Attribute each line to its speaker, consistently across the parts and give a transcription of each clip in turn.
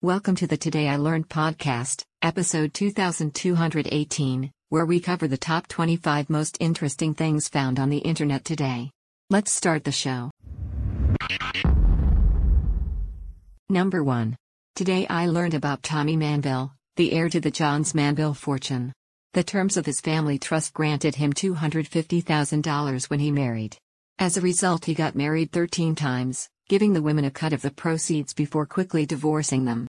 Speaker 1: Welcome to the Today I Learned podcast, episode 2218, where we cover the top 25 most interesting things found on the internet today. Let's start the show. Number 1. Today I learned about Tommy Manville, the heir to the Johns Manville fortune. The terms of his family trust granted him $250,000 when he married. As a result, he got married 13 times, giving the women a cut of the proceeds before quickly divorcing them.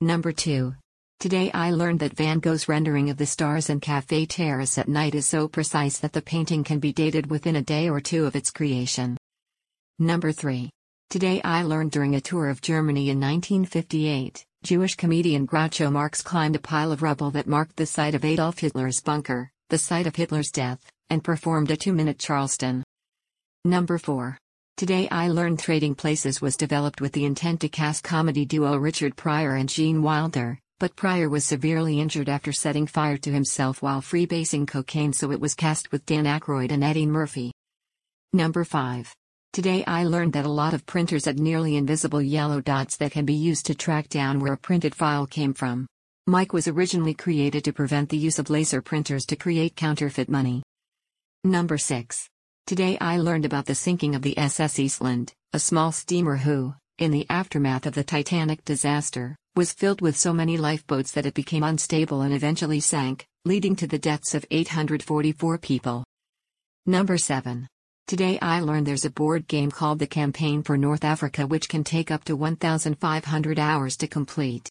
Speaker 1: Number 2. Today I learned that Van Gogh's rendering of the stars and Cafe Terrace at night is so precise that the painting can be dated within a day or two of its creation. Number 3. Today I learned during a tour of Germany in 1958, Jewish comedian Groucho Marx climbed a pile of rubble that marked the site of Adolf Hitler's bunker, the site of Hitler's death, and performed a two minute Charleston. Number 4. Today I learned Trading Places was developed with the intent to cast comedy duo Richard Pryor and Gene Wilder, but Pryor was severely injured after setting fire to himself while freebasing cocaine so it was cast with Dan Aykroyd and Eddie Murphy. Number 5. Today I learned that a lot of printers had nearly invisible yellow dots that can be used to track down where a printed file came from. Mike was originally created to prevent the use of laser printers to create counterfeit money. Number 6. Today I learned about the sinking of the SS Eastland, a small steamer who, in the aftermath of the Titanic disaster, was filled with so many lifeboats that it became unstable and eventually sank, leading to the deaths of 844 people. Number 7. Today I learned there's a board game called the Campaign for North Africa which can take up to 1,500 hours to complete.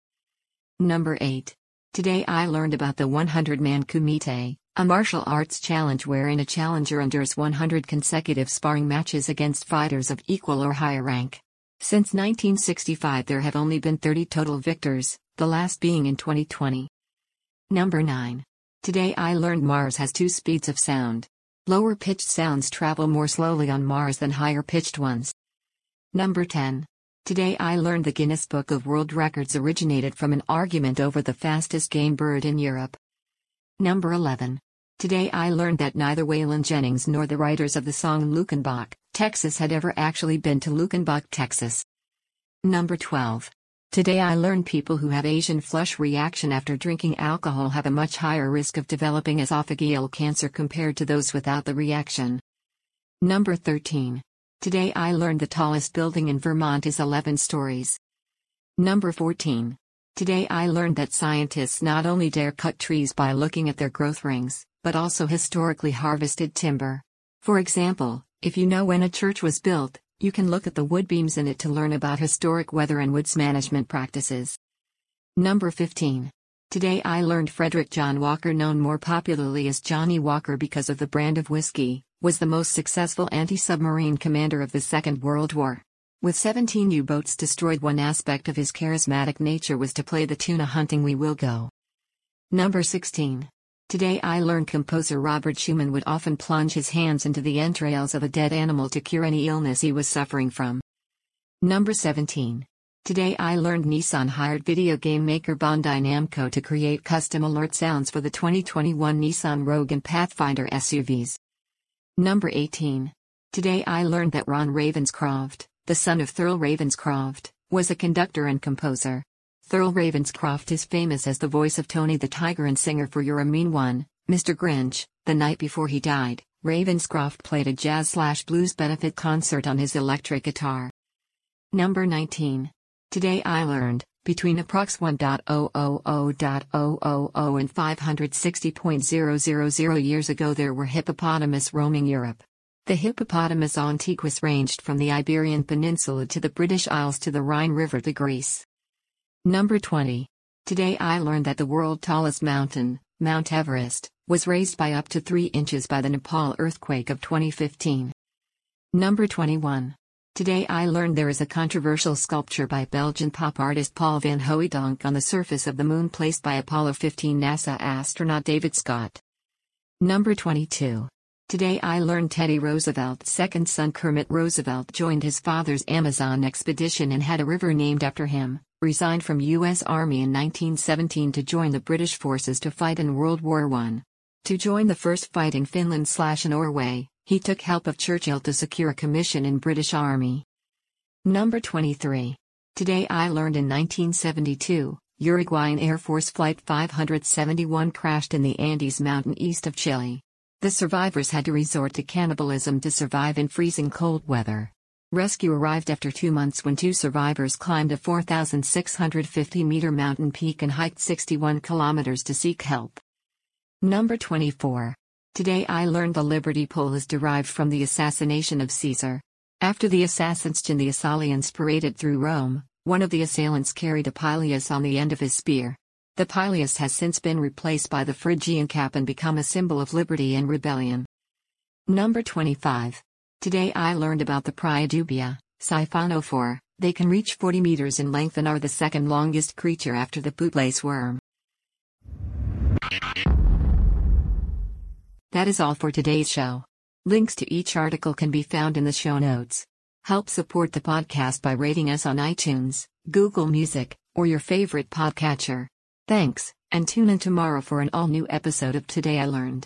Speaker 1: Number 8. Today I learned about the 100 Man Kumite, a martial arts challenge wherein a challenger endures 100 consecutive sparring matches against fighters of equal or higher rank. Since 1965, there have only been 30 total victors, the last being in 2020. Number 9. Today I learned Mars has two speeds of sound. Lower pitched sounds travel more slowly on Mars than higher pitched ones. Number 10. Today I learned the Guinness Book of World Records originated from an argument over the fastest game bird in Europe. Number 11. Today I learned that neither Waylon Jennings nor the writers of the song Luckenbach, Texas had ever actually been to Luckenbach, Texas. Number 12. Today I learned people who have Asian flush reaction after drinking alcohol have a much higher risk of developing esophageal cancer compared to those without the reaction. Number 13. Today I learned the tallest building in Vermont is 11 stories. Number 14. Today I learned that scientists not only dare cut trees by looking at their growth rings, but also historically harvested timber. For example, if you know when a church was built, you can look at the wood beams in it to learn about historic weather and woods management practices. Number 15. Today I learned Frederick John Walker, known more popularly as Johnnie Walker because of the brand of whiskey, was the most successful anti submarine commander of the Second World War. With 17 U boats destroyed, one aspect of his charismatic nature was to play the tune A-Hunting We Will Go. Number 16. Today I learned composer Robert Schumann would often plunge his hands into the entrails of a dead animal to cure any illness he was suffering from. Number 17. Today I learned Nissan hired video game maker Bandai Namco to create custom alert sounds for the 2021 Nissan Rogue and Pathfinder SUVs. Number 18. Today I learned that Ron Ravenscroft, the son of Thurl Ravenscroft, was a conductor and composer. Thurl Ravenscroft is famous as the voice of Tony the Tiger and singer for You're a Mean One, Mr. Grinch. The night before he died, Ravenscroft played a jazz slash blues benefit concert on his electric guitar. Number 19. Today I learned, between approx 1.000.000 and 560.000 years ago there were hippopotamus roaming Europe. The hippopotamus antiquus ranged from the Iberian Peninsula to the British Isles to the Rhine River to Greece. Number 20. Today I learned that the world's tallest mountain, Mount Everest, was raised by up to 3 inches by the Nepal earthquake of 2015. Number 21. Today I learned there is a controversial sculpture by Belgian pop artist Paul van Hoeydonck on the surface of the moon placed by Apollo 15 NASA astronaut David Scott. Number 22. Today I learned Teddy Roosevelt's second son Kermit Roosevelt joined his father's Amazon expedition and had a river named after him, resigned from U.S. Army in 1917 to join the British forces to fight in World War I. To join the first fight in Finland slash Norway, he took help of Churchill to secure a commission in British Army. Number 23. Today I learned in 1972, Uruguayan Air Force Flight 571 crashed in the Andes mountain east of Chile. The survivors had to resort to cannibalism to survive in freezing cold weather. Rescue arrived after two months when two survivors climbed a 4,650 meter mountain peak and hiked 61 kilometers to seek help. Number 24. Today I learned the Liberty Pole is derived from the assassination of Caesar. After the assassins and the Assalians paraded through Rome, one of the assailants carried a pileus on the end of his spear. The pileus has since been replaced by the Phrygian cap and become a symbol of liberty and rebellion. Number 25. Today I learned about the Praya dubia, siphonophore. They can reach 40 meters in length and are the second longest creature after the bootlace worm. That is all for today's show. Links to each article can be found in the show notes. Help support the podcast by rating us on iTunes, Google Music, or your favorite podcatcher. Thanks, and tune in tomorrow for an all new episode of Today I Learned.